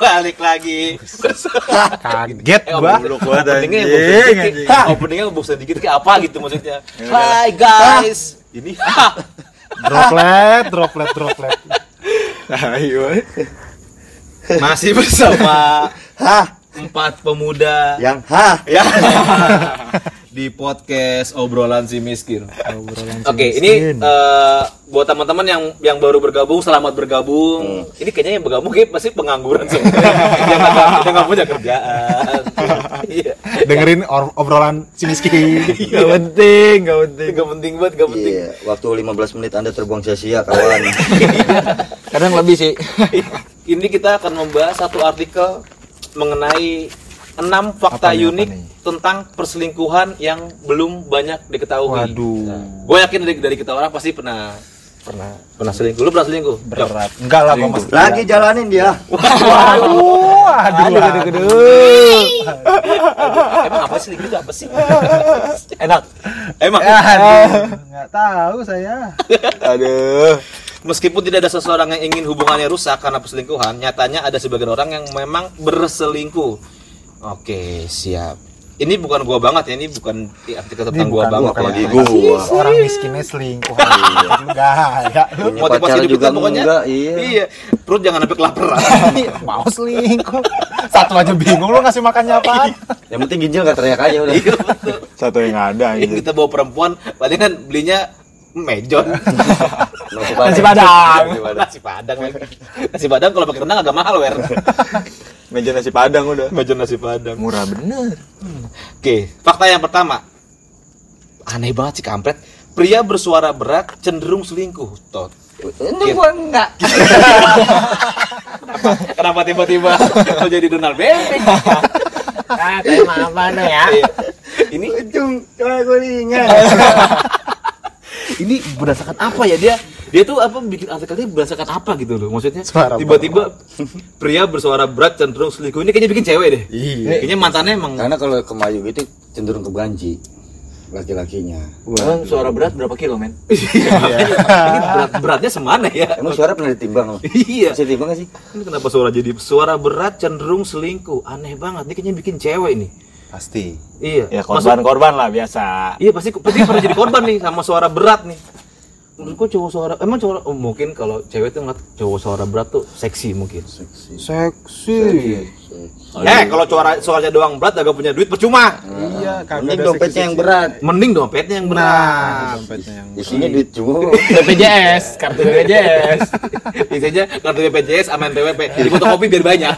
balik lagi. Kaget Eh, gua. openingnya bosan. Hah, Openingnya bosan dikit kayak apa gitu maksudnya. Hai guys. Ini Droplet, droplet, droplet. Ayo. masih bersama empat pemuda yang hah. ya di podcast obrolan si miskin. Obrolan Oke, si ini miskin. eh, buat teman-teman yang yang baru bergabung, selamat bergabung. Ini kayaknya yang bergabung kayak pasti pengangguran semua. yang nggak punya kerjaan. Iya. dengerin or- obrolan si miskin. Gak penting, gak penting. Gak penting banget, gak penting. Iya, waktu 15 menit Anda terbuang sia-sia kawan. Kadang lebih sih. Ini kita akan membahas satu artikel mengenai enam fakta Apa nih, apa unik nih? tentang perselingkuhan yang belum banyak diketahui. Waduh. gue yakin dari, dari kita orang pasti pernah pernah pernah selingkuh. Lu pernah selingkuh? Berat. Enggak lah, gua masih. Lagi jalanin dia. Waduh, aduh, Aduh, aduh, aduh, aduh. Emang apa sih selingkuh itu apa sih? Enak. Emang Aduh, nggak tahu saya. Aduh. meskipun tidak ada seseorang yang ingin hubungannya rusak karena perselingkuhan, nyatanya ada sebagian orang yang memang berselingkuh. Oke, siap. Ini bukan gua banget ya, ini bukan artikel tentang Ini gua bukan banget gua, apalagi ya. gua. Orang miskinnya selingkuh. Enggak, ya. Lu Punya Motivasi hidup juga kita pokoknya. enggak, iya. Iya. Perut jangan sampai kelaparan. mau selingkuh. Satu aja bingung lu ngasih makannya apaan? Yang penting ginjal gak teriak aja udah. Iya. Satu yang ada Ini kita bawa perempuan, paling kan belinya mejon. Nasi Nasi padang. Nasi padang. Nasi padang kalau pakai rendang agak mahal, wer. Meja nasi padang udah. Mejon nasi padang. Murah bener. Oke, fakta yang pertama. Aneh banget sih kampret. Pria bersuara berat cenderung selingkuh. Tot. Ini gua enggak. Kenapa tiba-tiba lo jadi Donald Bebek? Ah, tema apa nih ya? Iya. Ini Ujung, coba gua ingat. ini berdasarkan apa ya dia? Dia tuh apa bikin artikelnya berdasarkan apa gitu loh? Maksudnya Suara tiba-tiba pria bersuara berat cenderung selingkuh. Ini kayaknya bikin cewek deh. Iya. Kayaknya mantannya emang Karena kalau ke Mayu gitu cenderung ke ganji laki-lakinya. Emang suara berat berapa kilo, men? ini berat beratnya semana ya? Emang suara pernah ditimbang loh? Iya. Masih ditimbang gak sih? Ini kenapa suara jadi suara berat cenderung selingkuh? Aneh banget. Ini kayaknya bikin cewek nih. Pasti. Iya. Ya korban-korban lah biasa. Iya pasti pasti pernah jadi korban nih sama suara berat nih. Menurutku cowok suara emang cowok oh, mungkin kalau cewek tuh ngeliat cowok suara berat tuh seksi mungkin. Seksi. Eh kalau suara suaranya doang berat agak punya duit percuma. Iya, kagak Mending dompetnya yang berat. Mending dompetnya yang Nah, berat. dompetnya yang Isinya duit cuma. BPJS, kartu BPJS. Isinya kartu BPJS sama NPWP. Jadi fotokopi biar banyak.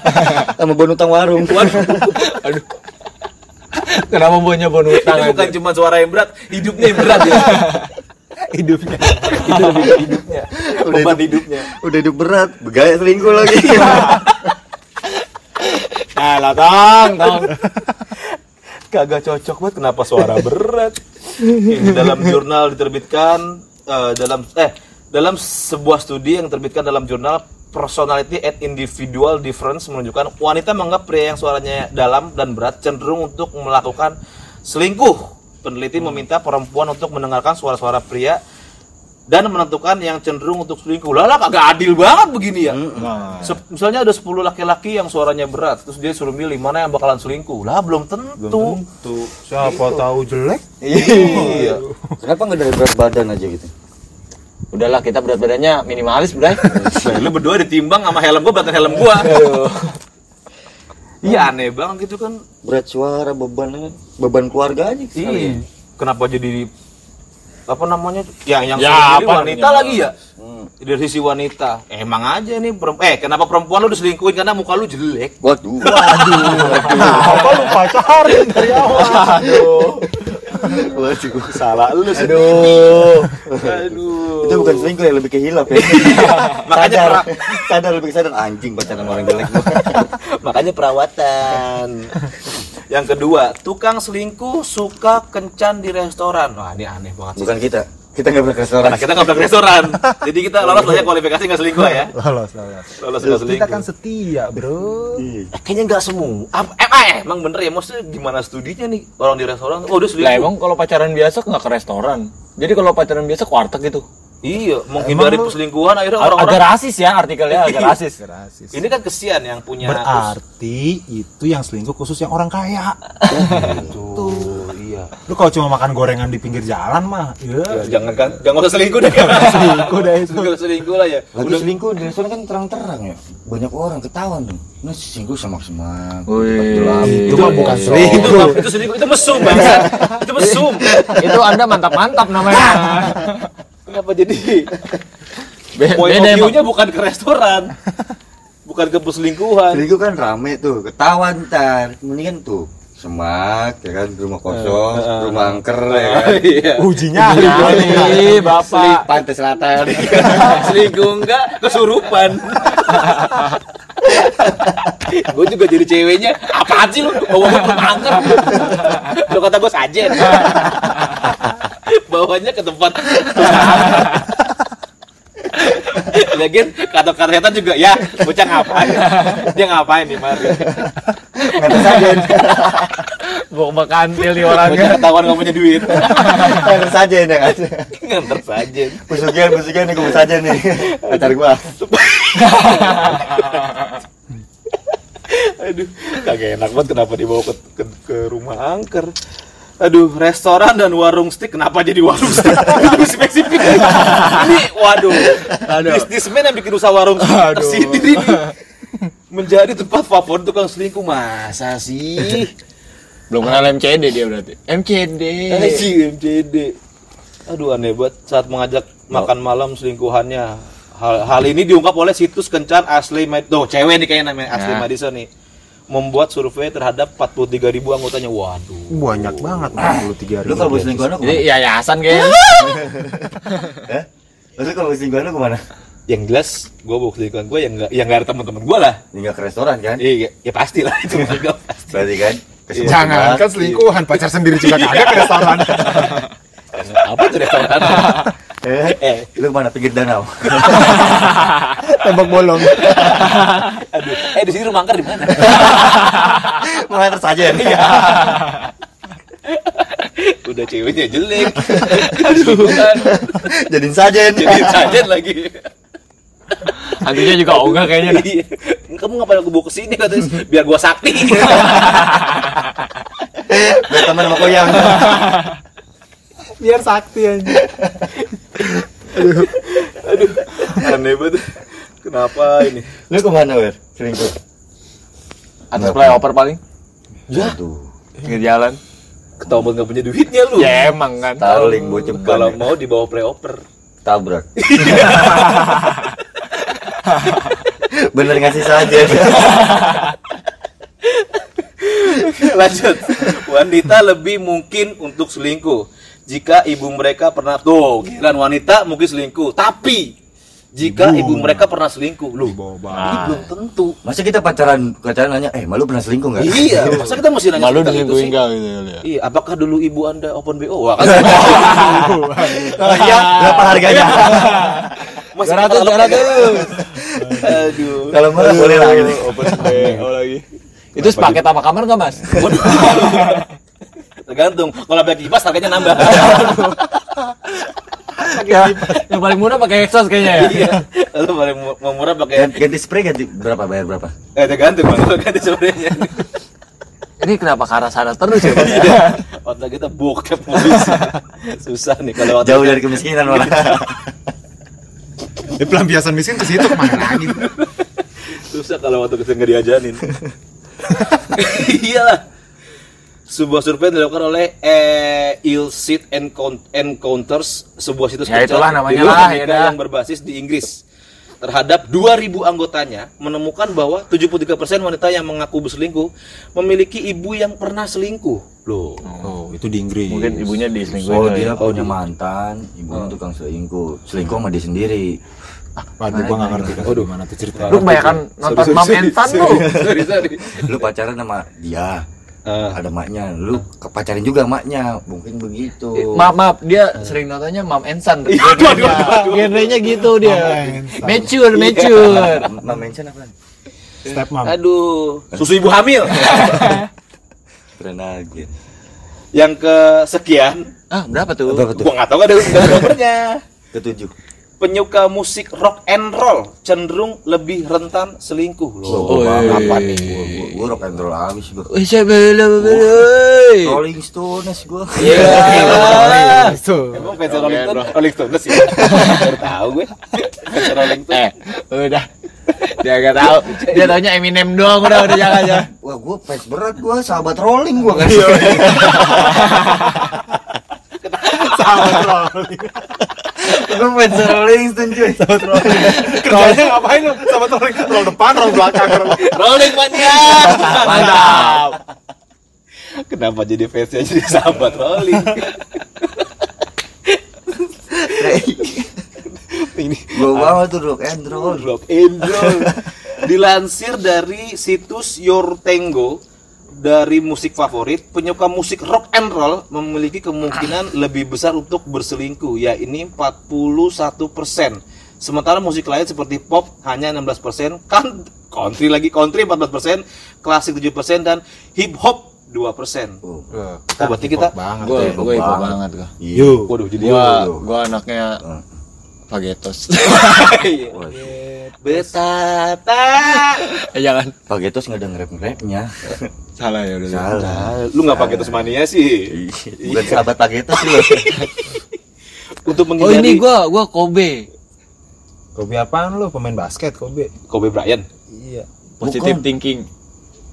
Sama bonutang warung. Waduh. Aduh. Kenapa punya bonus Itu bukan cuma suara yang berat, hidupnya yang berat ya. Hidupnya. Itu lebih ke hidupnya. Beban hidupnya. Udah hidup berat, begaya selingkuh lagi. Nah, lah tong, tong. kagak cocok banget kenapa suara berat Ini dalam jurnal diterbitkan eh, dalam eh dalam sebuah studi yang diterbitkan dalam jurnal Personality and Individual Difference menunjukkan wanita menganggap pria yang suaranya dalam dan berat cenderung untuk melakukan selingkuh. Peneliti meminta perempuan untuk mendengarkan suara-suara pria dan menentukan yang cenderung untuk selingkuh. Lah kagak adil banget begini ya. Nah, misalnya ada 10 laki-laki yang suaranya berat, terus dia suruh milih mana yang bakalan selingkuh. Lah belum tentu. Tuh, siapa tahu jelek? Iya. Kenapa nggak dari berat badan aja gitu? udahlah kita berat badannya minimalis, Bray. Lu berdua ditimbang sama helm gua beratan helm gua. Iya aneh banget gitu kan. Berat suara, beban beban keluarga aja. Iya. Kenapa jadi apa namanya? Ya yang Ya, apa wanita namanya? lagi ya? Dari sisi wanita. Emang aja nih perem- eh kenapa perempuan lu diselingkuhin karena muka lu jelek? Waduh. Apa lu pacarin dari awal? Aduh. Waduh. Salah lu sih. Aduh. Aduh. Itu bukan selingkuh ya, lebih ke hilaf ya. Makanya sadar, pra- sadar lebih sadar anjing pacaran orang jelek. Makanya perawatan. Yang kedua, tukang selingkuh suka kencan di restoran. Wah, ini aneh banget sih. Bukan kita. Kita nggak pernah ke restoran. Karena kita nggak pernah ke restoran. Jadi kita lolos lah ya kualifikasi nggak selingkuh ya. Lolos, lolos. Lolos nggak selingkuh. Kita kan setia, Bro. Iya. Eh, Kayaknya nggak semua. Apa, eh, eh, emang bener ya? Maksudnya gimana studinya nih? Orang di restoran, oh dia Lah selingkuh. emang kalau pacaran biasa nggak ke restoran. Jadi kalau pacaran biasa ke warteg gitu. Iya, menghindari perselingkuhan akhirnya Agak orang-orang rasis ya artikelnya agak rasis. Rasis. ini kan kesian yang punya Berarti itu yang selingkuh khusus yang orang kaya. tuh, iya. Lu kalau cuma makan gorengan di pinggir jalan mah, Ya, ya. jangan kan, jangan usah selingkuh deh. Selingkuh dah itu. Jangan selingkuh lah ya. Lagi selingkuh di restoran kan terang-terang ya. Banyak orang ketahuan tuh. Nah, selingkuh. Wih. Gelap. Itu mah bukan Itu, selingkuh. itu selingkuh, itu mesum bangsa. itu mesum. Itu Anda mantap-mantap namanya. Kenapa jadi Be- point of beda view-nya bukan ke restoran. Bukan ke perselingkuhan. Selingkuh kan rame tuh, ketahuan ntar. Mendingan tuh semak ya kan rumah kosong, rumah angker ya kan. Iya. Uji nyali. Nyali, Bapak. Pantai Selatan. selingkuh enggak kesurupan gue juga jadi ceweknya. Apaan sih lu? Bawa gue ke angker lu kata gue sajen bawanya ke tempat Lagian kata-kata setan juga ya bocah ngapain dia ngapain nih mari Nggak sajen. Makantil nih bocah orangnya. ketahuan gak punya duit sajen ya kan. nganter sajen Pesugihan, pesugihan nih gue sajen nih. Pacar gua. Aduh, kagak enak banget kenapa dibawa ke, ke, ke rumah angker. Aduh, restoran dan warung steak kenapa jadi warung steak? Lebih spesifik. Ini waduh. Bisnismen yang bikin usaha warung steak tersendiri. Menjadi tempat favorit tukang selingkuh masa sih? Belum kenal MCD dia berarti. MCD. Anjing MCD. Aduh aneh banget saat mengajak makan malam selingkuhannya. Hal, hal ini diungkap oleh situs kencan asli Mad- Tuh, cewek nih kayaknya namanya asli Nah. Madison nih. Membuat survei terhadap 43 ribu anggotanya. Waduh. Banyak banget 43 Lu kalau selingkuhan lu Jadi yayasan kayaknya. Hah? Lu kalau selingkuhan lu ke mana? Yang jelas gue bawa selingkuhan gue yang gak, yang gak ada teman-teman gue lah. Tinggal ke restoran kan? Iya, ya pasti lah itu juga pasti. Berarti kan? sebuah Jangan kan selingkuhan, pacar sendiri juga kagak ke restoran. Apa tuh restoran? Eh, eh, lu ke mana? Pinggir danau. Tembak bolong. aduh, eh di sini rumah angker di mana? Mau nganter sajen. Udah ceweknya jelek. Aduh, kan. Jadiin sajen. Jadi sajen lagi. Hantunya juga ogah kayaknya. Iya. Kamu ngapain aku bawa ke sini katanya? Biar gua sakti. Biar teman sama koyang. Biar sakti aja. Aduh, aneh banget. Kenapa ini? Lu ke mana, Wer? Selingkuh. Atas flyover paling. Ya. Tuh. Pinggir jalan. Ketahuan gak punya duitnya lu. Ya emang kan. Taling bocep Kalau mau dibawa playoper. tabrak. Bener ngasih sajen. Lanjut. Wanita lebih mungkin untuk selingkuh jika ibu mereka pernah tuh, giliran wanita mungkin selingkuh. Tapi jika ibu mereka pernah selingkuh, lu Bawa ini belum tentu. Masa kita pacaran, pacaran nanya, eh malu pernah selingkuh nggak? Iya, masa kita mesti nanya Malu tentang itu diselingkuhin sih? kau gitu ya. Iya, apakah dulu ibu anda open BO? Wah, kan Oh iya, berapa harganya? masih 200, katalog ya? 200. Aduh. Kalau murah boleh lah gitu. Open BO lagi. Itu sepaket sama kamar nggak mas? Tergantung. Kalau pakai kipas harganya nambah. ya, yang paling murah pakai exhaust kayaknya ya. Iya. Lalu paling murah pakai Ganti, ganti spray ganti berapa bayar berapa? eh tergantung Bang. Kalau ganti sebenarnya. Ini kenapa ke arah sana terus ya? Mas? Iya. Otak kita bokep mau bisa. Susah nih kalau otak Jauh dari kemiskinan malah. Ya, pelampiasan miskin ke situ ke mana lagi? susah kalau waktu kita nggak diajarin. Iyalah. Sebuah survei dilakukan oleh eh, Ilsit Encount- Encounters, sebuah situs Ya, itulah namanya lah, ya dah. yang berbasis di Inggris. Terhadap 2000 anggotanya menemukan bahwa 73% wanita yang mengaku berselingkuh memiliki ibu yang pernah selingkuh. Loh. Oh, itu di Inggris. Mungkin ibunya diselingkuhin. Oh dia ya. punya mantan, ibunya tukang selingkuh. Selingkuh sama dia sendiri. Waduh, gua nggak ngerti kan Waduh. gimana tuh cerita. Lu kebanyakan nonton Mam Entan lu. sorry, sorry. Lu pacaran sama dia, Ah. ada maknya. Lu kepacarin juga maknya, mungkin begitu. Eh, Maaf, maaf, dia sering nontonnya Mam Ensan. Iya. Genrenya gitu dia. Mam Ensan. Mature, mature. Ma mention apa? Step mom. Aduh, susu ibu hamil. Keren aja. yang kesekian, Ah, berapa tuh? Apa tuh? gua nggak tahu ada ada nomornya. Ketujuh. Penyuka musik rock and roll cenderung lebih rentan selingkuh loh. Gua iya. apa nih? Gua rock and roll abis gua. Wih, bela. Rolling Stones gua. Iya. Itu. Emang fans Rolling Stone, Rolling Stones ya? Baru tahu gue. Fans Rolling Stone. Eh, udah. Dia gak tahu. Dia taunya Eminem doang udah udah jangan jangan. Wah, gua fans berat gua, sahabat Rolling gua kan. Sahabat rolling. Gua fans Rolling Stone cuy. Kerjanya ngapain lu? Sahabat rolling. Roll depan, roll belakang. roll- Rolling mania. Mantap. Kenapa jadi fansnya jadi sahabat Rolling? Ini Gua banget tuh rock and roll. rock and roll. Dilansir dari situs Your Tango dari musik favorit, penyuka musik rock and roll memiliki kemungkinan lebih besar untuk berselingkuh, yakni 41%. Sementara musik lain seperti pop hanya 16%, kan country lagi country 14%, klasik 7% dan hip hop 2%. Oh, Oh, berarti kita- banget. Gue ya. gue ibu banget gue. iya. Waduh, jadi Gua gua anaknya Hmm. Pagetos. Wah, Betapa. eh jangan. Pak Getos nggak ada nge-rap-nge-rapnya. Salah ya udah. Salah. Nah, lu nggak pakai mania sih. Bukan sahabat Pak Getos lu. Untuk Oh menghindari ini gua gua Kobe. Kobe apaan lu? Pemain basket Kobe. Kobe Bryant. Iya. Positive Bukan. thinking.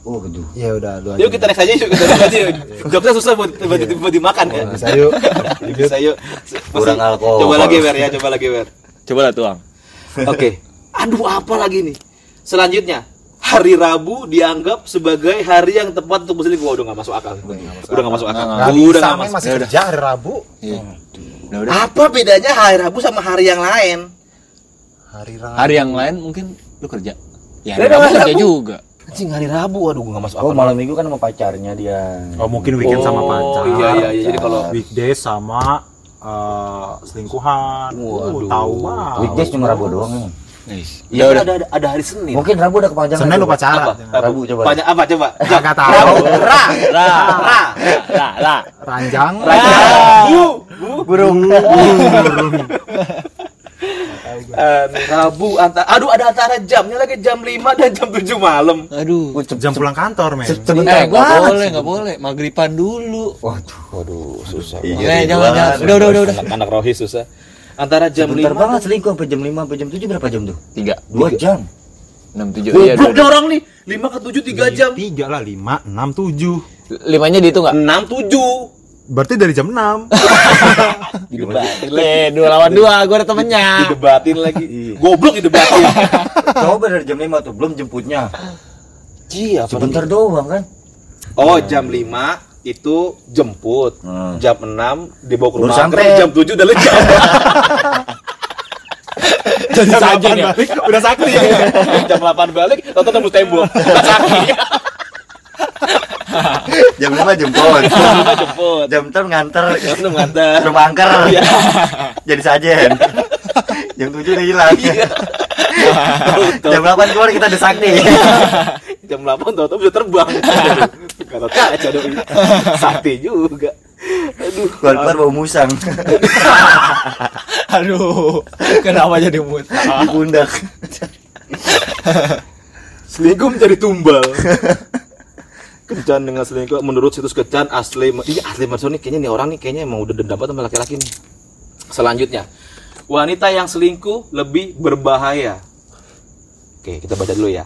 Oh, aduh. Ya udah lu aja. Yuk kita next aja yuk, kita next aja susah buat buat, buat dimakan ya. Bisa yuk. Bisa yuk. Kurang alkohol. Coba lagi Wer ya, coba lagi Wer. Coba lah tuang. Oke. Aduh apa lagi nih? Selanjutnya, hari Rabu dianggap sebagai hari yang tepat untuk berselingkuh. Wah, udah nggak masuk akal. Udah nggak masuk akal. Nggak, Gak Udah bisa, nggak men, masuk. masih Ya kerja hari Rabu. Iya. Udah udah. Apa bedanya hari Rabu sama hari yang lain? Hari Rabu. Hari yang lain mungkin lu kerja. Ya, Udah, hari Rabu udah, kerja juga. Anjing hari Rabu, aduh gua nggak masuk akal. Oh, malam minggu kan sama pacarnya dia. Oh mungkin weekend sama Oh, pacar. iya, iya, iya. Jadi kalau- weekdays sama eh, selingkuhan. Waduh. Uh, tahu banget. Weekdays cuma Rabu doang. Iya, Udah udah. ada, ada ada hari Senin. Mungkin Rabu udah kepanjangan. Senin lu coba. pacaran. apa? Rabu coba. Banyak apa coba? Kagak tahu. Rabu. Ra. Ra. Ra. Ra, ra. Ranjang. Bu. Bu. Burung. Eh, Rabu antara aduh ada antara jamnya lagi jam 5 dan jam 7 malam. Aduh. Jam pulang kantor, men. Sebentar Eh, nggak banget. boleh, nggak boleh. Magriban dulu. Waduh. Waduh, susah. Iya, di jangan, jangan. Udah, udah, udah, udah. Anak, anak rohis susah. Antara jam Bentar 5 banget selingkuh sampai jam 5 sampai jam 7 berapa jam tuh? Tiga. Dua jam. Enam tujuh. Iya, Goblok nih udah. orang nih. 5 ke 7 3 jam. Tiga lah, lima, enam, tujuh. Limanya dihitung nggak? 6 7. Berarti dari jam 6 Didebatin lagi. Eh, dua lawan dua. Gua ada temennya. Didebatin lagi. Goblok didebatin. Coba dari jam 5 tuh belum jemputnya. Iya, Sebentar doang kan. Oh, jam 5 itu jemput. Hmm. Jam 6 dibawa ke rumah sampai. jam 7 udah lejam. Jadi saja ya. balik, udah sakti jam 8 balik, tonton tembus tembok. Sakit. Jam 5 jemput. Jam 5 jemput. Jam 6 nganter. Jam 6 nganter. Rumah angker. Iya. Jadi sajen. Jam 7 udah hilang. Iya. Jam 8 keluar kita desak nih. Jam 8 tau-tau bisa terbang. Kata kaca dong. Sakti juga. Aduh. Keluar-keluar bau musang Aduh. Kenapa jadi muta? di pundak. Selingkuh menjadi tumbal. Kencan dengan selingkuh menurut situs Kencan asli iya asli Marso nih kayaknya nih orang nih kayaknya emang udah dendam banget sama laki-laki nih. Selanjutnya, wanita yang selingkuh lebih berbahaya. Oke, kita baca dulu ya.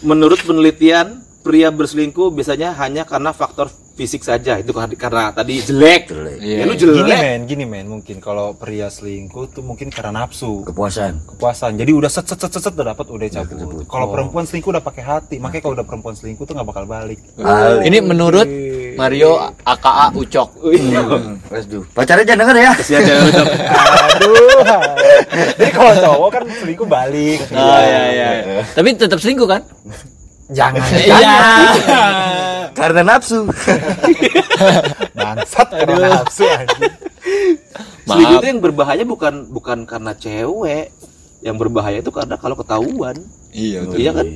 Menurut penelitian, pria berselingkuh biasanya hanya karena faktor fisik saja. Itu karena, tadi jelek. Jelek. Ya, lu Gini jelek. men, gini men, mungkin kalau pria selingkuh tuh mungkin karena nafsu, Kepuasan. kepuasan. Jadi udah set set set set, set udah dapat udah cabut. Kalau perempuan selingkuh udah pakai hati, makanya kalau udah perempuan selingkuh tuh nggak bakal balik. Balik. Ini menurut Mario AKA Ucok. Hmm, Aduh. Pacarnya jangan denger ya. Kasihan jangan ucap. Aduh. Jadi kalau cowok kan selingkuh balik. Oh iya iya. Tapi tetap selingkuh kan? Jangan. Iya. Karena nafsu. Bangsat karena nafsu anjing. Selingkuh itu yang berbahaya bukan bukan karena cewek. Yang berbahaya itu karena kalau ketahuan. Iya betul. Iya kan?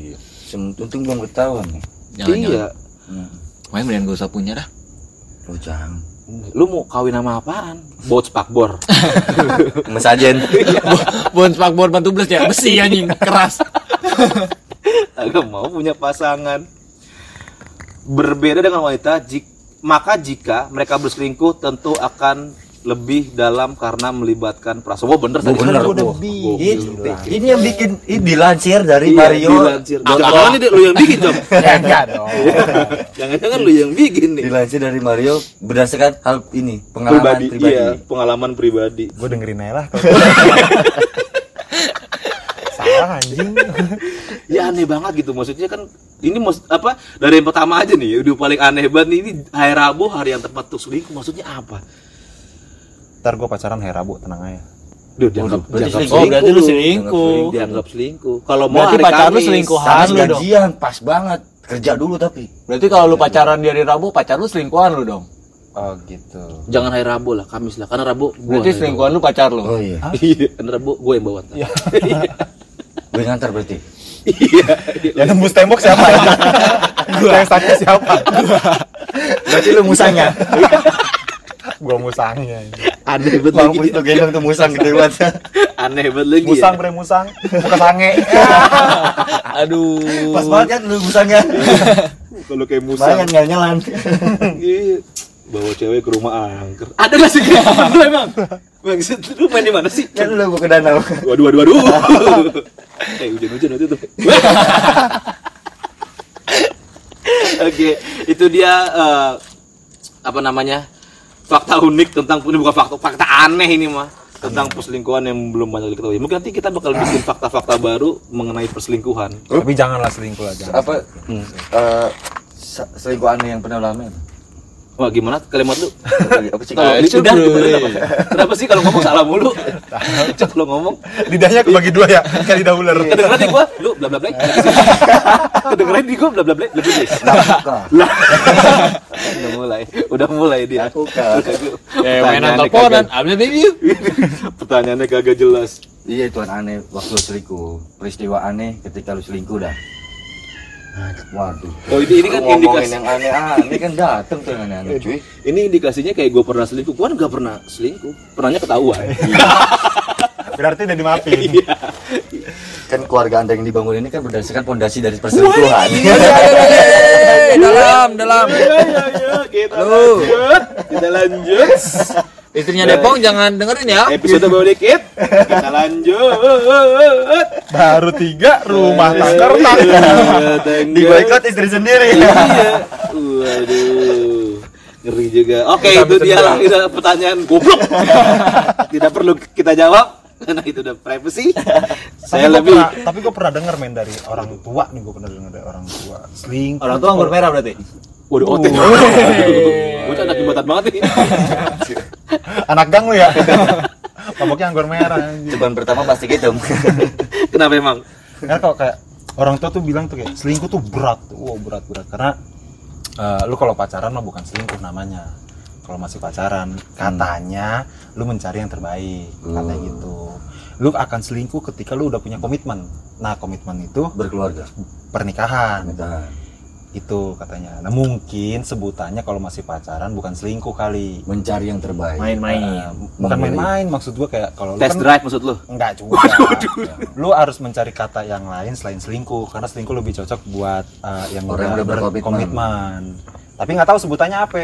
Sem- Untung belum ketahuan. Jangan, iya. jangan. Makanya mendingan gak usah punya dah. Jangan. lu mau kawin sama apaan? Bot spakbor. Mesajen. Bon spakbor bantu belas ya, besi anjing, keras. Agak mau punya pasangan. Berbeda dengan wanita, jik, maka jika mereka berselingkuh tentu akan lebih dalam karena melibatkan perasaan. Oh bener tadi. bener, Wah, Bu. gokil. Ini, ini yang bikin ini dilansir dari Iya, Mario. dilansir. Jangan-jangan ini lu yang bikin, Jom. Ya enggak dong. Jangan-jangan lu yang bikin nih. Dilansir dari Mario berdasarkan hal ini pengalaman Pribadi, pribadi. iya, pengalaman pribadi. Gue dengerin aja lah. kalau- Salah anjing. Ya aneh banget gitu maksudnya kan ini mus, apa dari yang pertama aja nih udah paling aneh banget nih ini hari Rabu hari yang tepat untuk selingkuh maksudnya apa? Ntar gue pacaran hari Rabu, tenang aja. Duh, dianggap, berarti dianggap selingkuh. Oh, berarti lu selingkuh. Dianggap selingkuh. Kalau mau Berarti hari pacar lu selingkuhan. Lu dong. gajian pas banget. Kerja dulu tapi. Berarti kalau lu pacaran di hari Rabu, pacar lu selingkuhan lu dong. Oh gitu. Jangan hari Rabu lah, Kamis lah. Karena Rabu gua Berarti selingkuhan lu pacar lu. Oh iya. Iya, karena Rabu gue yang bawa. Iya. Gue ngantar berarti. Yang nembus tembok siapa ya? Gue yang sakit siapa? Berarti lu musangnya. Gue musangnya. Aneh banget Bang lagi. Puito gendong tuh musang gede banget. Aneh banget lagi. Musang ya. bre musang. Muka sange. Aduh. Pas banget kan lu musangnya. Kalau kayak musang. Banyak nggak nyelan. Iya. Bawa cewek ke rumah angker. Ada gak sih kayak lu emang? Maksud lu main di mana sih? Kan lu gua ke danau. Waduh, waduh, waduh. eh, hujan-hujan waktu itu. Oke, itu dia eh, apa namanya? Fakta unik tentang ini bukan fakta fakta aneh ini mah tentang perselingkuhan yang belum banyak diketahui. Mungkin nanti kita bakal bikin fakta-fakta baru mengenai perselingkuhan. Tapi janganlah selingkuh jangan. Apa eh sa- selingkuh aneh yang pernah alami? Wah, gimana kalimat lu? Apa sih? Ah, Itu sudah. kenapa? Kenapa sih kalau ngomong salah mulu? Cok lo ngomong Lidahnya kebagi dua ya, kayak lidah ular. kedengeran di gua lu bla bla bla kedengeran di gua bla bla bla lebih deh lah udah mulai udah mulai dia Lakukan. Eh, mainan teleponan, ambil video. pertanyaannya kagak jelas Iya tuan aneh waktu selingkuh. Peristiwa aneh ketika lu selingkuh dah. Waduh. oh ini ini kan indikasi yang aneh-aneh kan dateng tuh yang aneh-aneh cuy. ini indikasinya kayak gua pernah selingkuh gua kan gak pernah selingkuh pernahnya ketahuan Berarti udah dimaafin. Kan keluarga anda yang dibangun ini kan berdasarkan pondasi dari perselingkuhan. Eh, dalam, dalam. ya ya ya kita Lu. lanjut kita lanjut Istrinya Depong jangan dengerin ya. episode baru dikit kita lanjut Baru tiga rumah tangga retak. Di boykot istri sendiri. iya waduh ngeri juga oke itu dia lah pertanyaan goblok tidak perlu kita jawab karena itu udah privacy saya Tapi gua lebih pernah, tapi gue pernah denger men dari orang tua nih gue pernah denger dari orang tua selingkuh. Orang tua anggur merah berarti. waduh otek bocah anak jembatan banget nih Anak gang lu ya. Maboknya anggur merah. anjing. Cobaan pertama pasti hitam. kenapa emang Karena kalau kayak orang tua tuh bilang tuh kayak selingkuh tuh berat tuh, wow berat berat karena eh, lu kalau pacaran mah bukan selingkuh namanya. Kalau masih pacaran katanya lu mencari yang terbaik, katanya Hmm. gitu. Lu akan selingkuh ketika lu udah punya komitmen. Nah komitmen itu Berkeluarga. pernikahan Nah, itu katanya. Nah mungkin sebutannya kalau masih pacaran bukan selingkuh kali. mencari yang terbaik. Main-main. Eh, bukan main-main maksud gua kayak kalau lu test kan drive maksud lu Enggak juga. Lu harus mencari kata yang lain selain selingkuh karena selingkuh lebih cocok buat uh, yang Orang yang udah berkomitmen. Tapi nggak tahu sebutannya apa.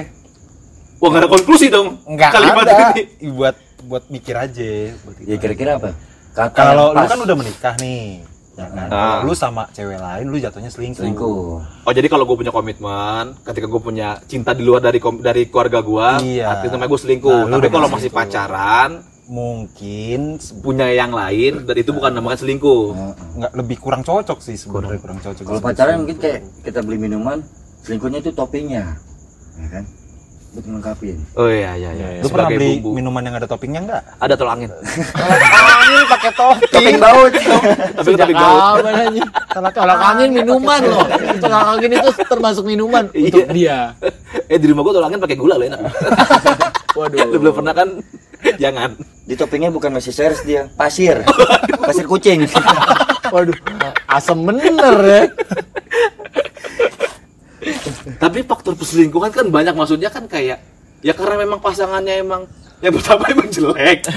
wah nggak ada konklusi dong Enggak kalimat ada. ini Buat buat mikir aja. buat Ya itu. kira-kira apa? Kata Kalau lu kan udah menikah nih, ya kan? Ah. Kalau Lu sama cewek lain, lu jatuhnya selingkuh. selingkuh. Oh jadi kalau gue punya komitmen, ketika gue punya cinta di luar dari dari keluarga gue, Iya. artinya namanya gue selingkuh. Nah, Tapi kalau masih selingkuh. pacaran, Mungkin punya yang lain, dan itu bukan namanya selingkuh. Nah, nggak lebih kurang cocok sih sebenarnya kurang cocok. Kalau pacaran mungkin kayak kita beli minuman, selingkuhnya itu toppingnya. Ya kan? Buat melengkapi. Oh iya iya iya. Lu pernah beli bumbu. minuman yang ada toppingnya enggak? Ada tol angin. Angin pakai topping. Topping baut. Tapi Sejak tapi gaul. kapan aja? Tolak angin minuman loh. Tolak angin itu termasuk minuman Iya. untuk dia. Eh di rumah gue tol angin pakai gula loh enak. Waduh. Lu belum pernah kan? Jangan. Di toppingnya bukan masih seres dia, pasir. pasir kucing. Waduh. Asem bener ya. Tapi faktor perselingkuhan kan banyak maksudnya kan kayak Ya karena memang pasangannya emang yang pertama emang jelek.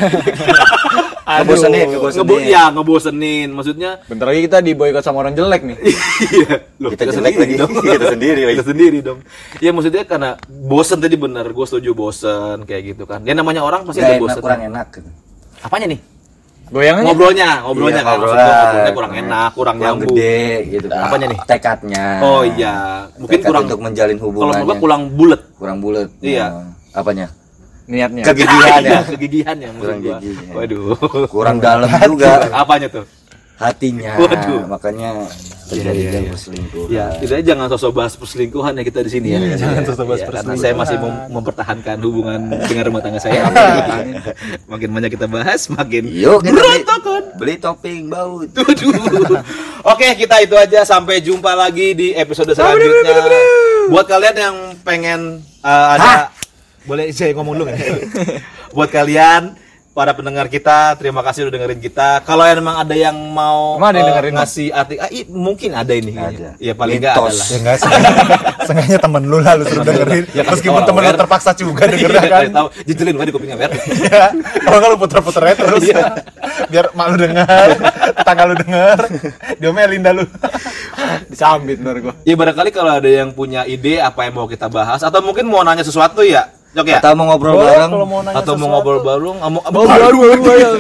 Ngebosenin, ngebosenin. Ngebo ya, ngebosenin. Maksudnya Bentar lagi kita diboykot sama orang jelek nih. Iya, loh, Kita jelek lagi. Kita sendiri lagi. Kita sendiri dong. Ya maksudnya karena bosen tadi bener, gue setuju bosen kayak gitu kan. Ya namanya orang pasti ada bosen. kurang enak gitu. Apanya nih? Goyangannya. Ngobrolnya, ngobrolnya Iya, kan. Gua ngobrolnya kurang enak, kurang yang nyambung. gede gitu kan. Apanya nih? Tekadnya. Oh iya, mungkin Tekad kurang untuk menjalin Kalau hubungan. menurut gua kurang bulat. kurang bulat. Iya. Oh, Apanya? Niatnya. Kegigihan ya. Kegigihannya maksud Kurang ya. Waduh. Kurang dalam juga Apanya tuh? Hatinya. Waduh. Makanya terjadi Iya, iya, yeah, iya. selingkuh. Ya, tidak jangan sosok bahas perselingkuhan ya kita di sini ya. jangan sosok bahas Karena perselingkuhan. saya masih mem- mempertahankan hubungan dengan rumah tangga saya. makin banyak kita bahas, makin Yuk kita beli, berantakan. beli topping baut. Waduh. Oke, kita itu aja sampai jumpa lagi di episode selanjutnya. Buat kalian yang pengen uh, ada boleh saya ngomong dulu nggak? Buat kalian para pendengar kita, terima kasih udah dengerin kita. Kalau yang memang ada yang mau Emang ada yang uh, dengerin, Mas? ngasih arti, ah, i- mungkin ada ini. Ada. Ya paling enggak adalah. Ya enggak Seenggaknya temen lu lah lu suruh dengerin Ya, Meskipun temen lu terpaksa juga Iya, kan tahu. Jejelin gua di kupingnya, Wer. Iya Kalau lu puter-puter aja terus Iya. Biar mak lu denger Tetangga lu denger Diomelin dah lu Disambit ntar gua. Ya barangkali kalau ada yang punya ide apa yang mau kita bahas atau mungkin mau nanya sesuatu ya, Jok ya? Atau mau ngobrol Boleh, bareng. mau atau mau ngobrol bareng, mau Oh, baru baru.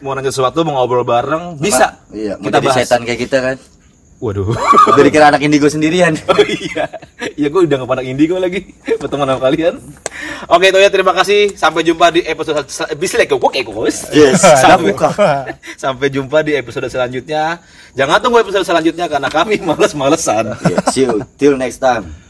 mau nanya sesuatu, mau ngobrol bareng, bisa. Iya, kita jadi bahas. setan kayak kita kan. Waduh. Udah dikira anak indigo sendirian. Oh iya. Iya gue udah nggak indigo lagi berteman sama kalian. Oke itu ya terima kasih. Sampai jumpa di episode like gue kayak. Yes, sampai, sampai jumpa di episode selanjutnya. Jangan tunggu episode selanjutnya karena kami males-malesan. Yeah, see you till next time.